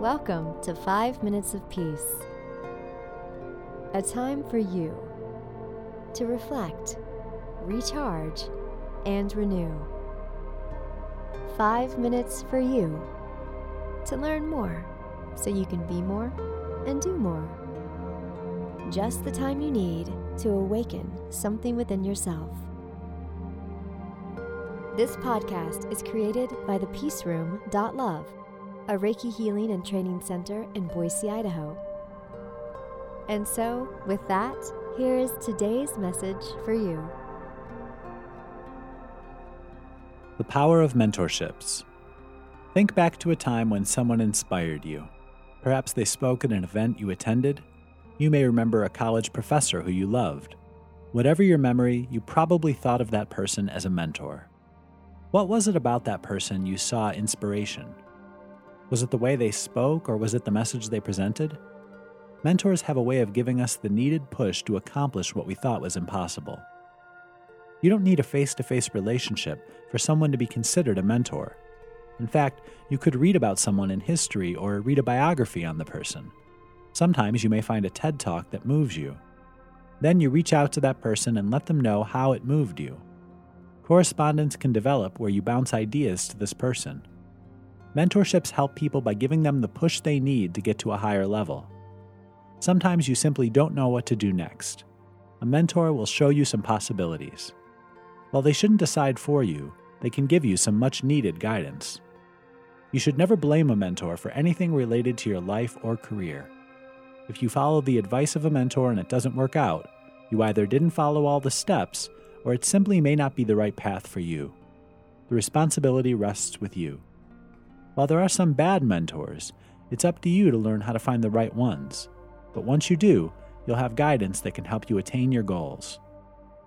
Welcome to 5 Minutes of Peace, a time for you to reflect, recharge, and renew. 5 minutes for you to learn more so you can be more and do more. Just the time you need to awaken something within yourself. This podcast is created by the Peace Room Love, a Reiki healing and training center in Boise, Idaho. And so, with that, here is today's message for you. The power of mentorships. Think back to a time when someone inspired you. Perhaps they spoke at an event you attended. You may remember a college professor who you loved. Whatever your memory, you probably thought of that person as a mentor. What was it about that person you saw inspiration? Was it the way they spoke, or was it the message they presented? Mentors have a way of giving us the needed push to accomplish what we thought was impossible. You don't need a face to face relationship for someone to be considered a mentor. In fact, you could read about someone in history or read a biography on the person. Sometimes you may find a TED talk that moves you. Then you reach out to that person and let them know how it moved you. Correspondence can develop where you bounce ideas to this person. Mentorships help people by giving them the push they need to get to a higher level. Sometimes you simply don't know what to do next. A mentor will show you some possibilities. While they shouldn't decide for you, they can give you some much needed guidance. You should never blame a mentor for anything related to your life or career. If you follow the advice of a mentor and it doesn't work out, you either didn't follow all the steps or it simply may not be the right path for you. The responsibility rests with you. While there are some bad mentors, it's up to you to learn how to find the right ones. But once you do, you'll have guidance that can help you attain your goals.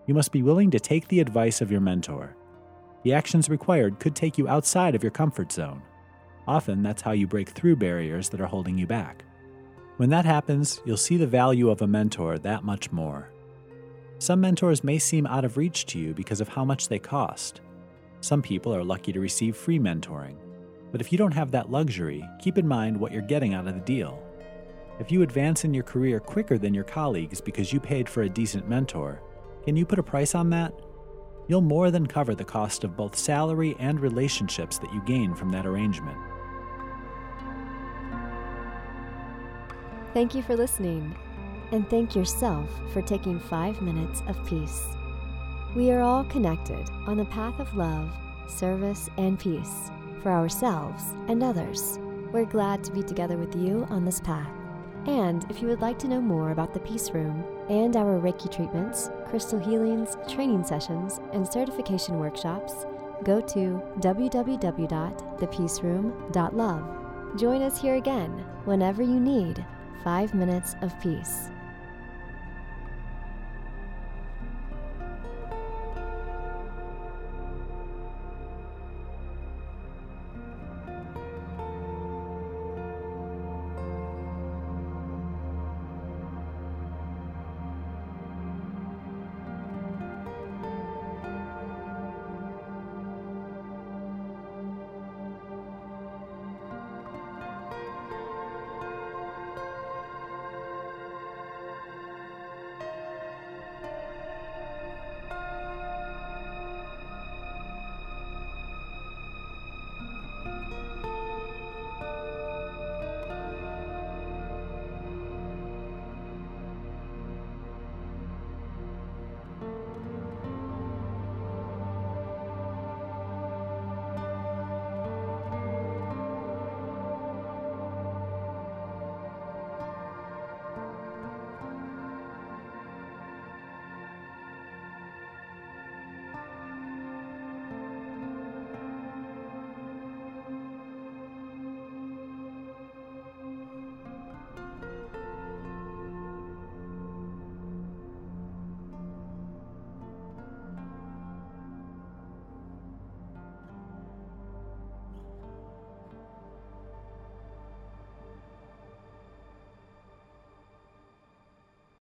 You must be willing to take the advice of your mentor. The actions required could take you outside of your comfort zone. Often, that's how you break through barriers that are holding you back. When that happens, you'll see the value of a mentor that much more. Some mentors may seem out of reach to you because of how much they cost. Some people are lucky to receive free mentoring. But if you don't have that luxury, keep in mind what you're getting out of the deal. If you advance in your career quicker than your colleagues because you paid for a decent mentor, can you put a price on that? You'll more than cover the cost of both salary and relationships that you gain from that arrangement. Thank you for listening and thank yourself for taking five minutes of peace. We are all connected on the path of love, service, and peace for ourselves and others. We're glad to be together with you on this path. And if you would like to know more about the Peace Room and our Reiki treatments, crystal healings, training sessions, and certification workshops, go to www.thepeaceroom.love. Join us here again whenever you need five minutes of peace.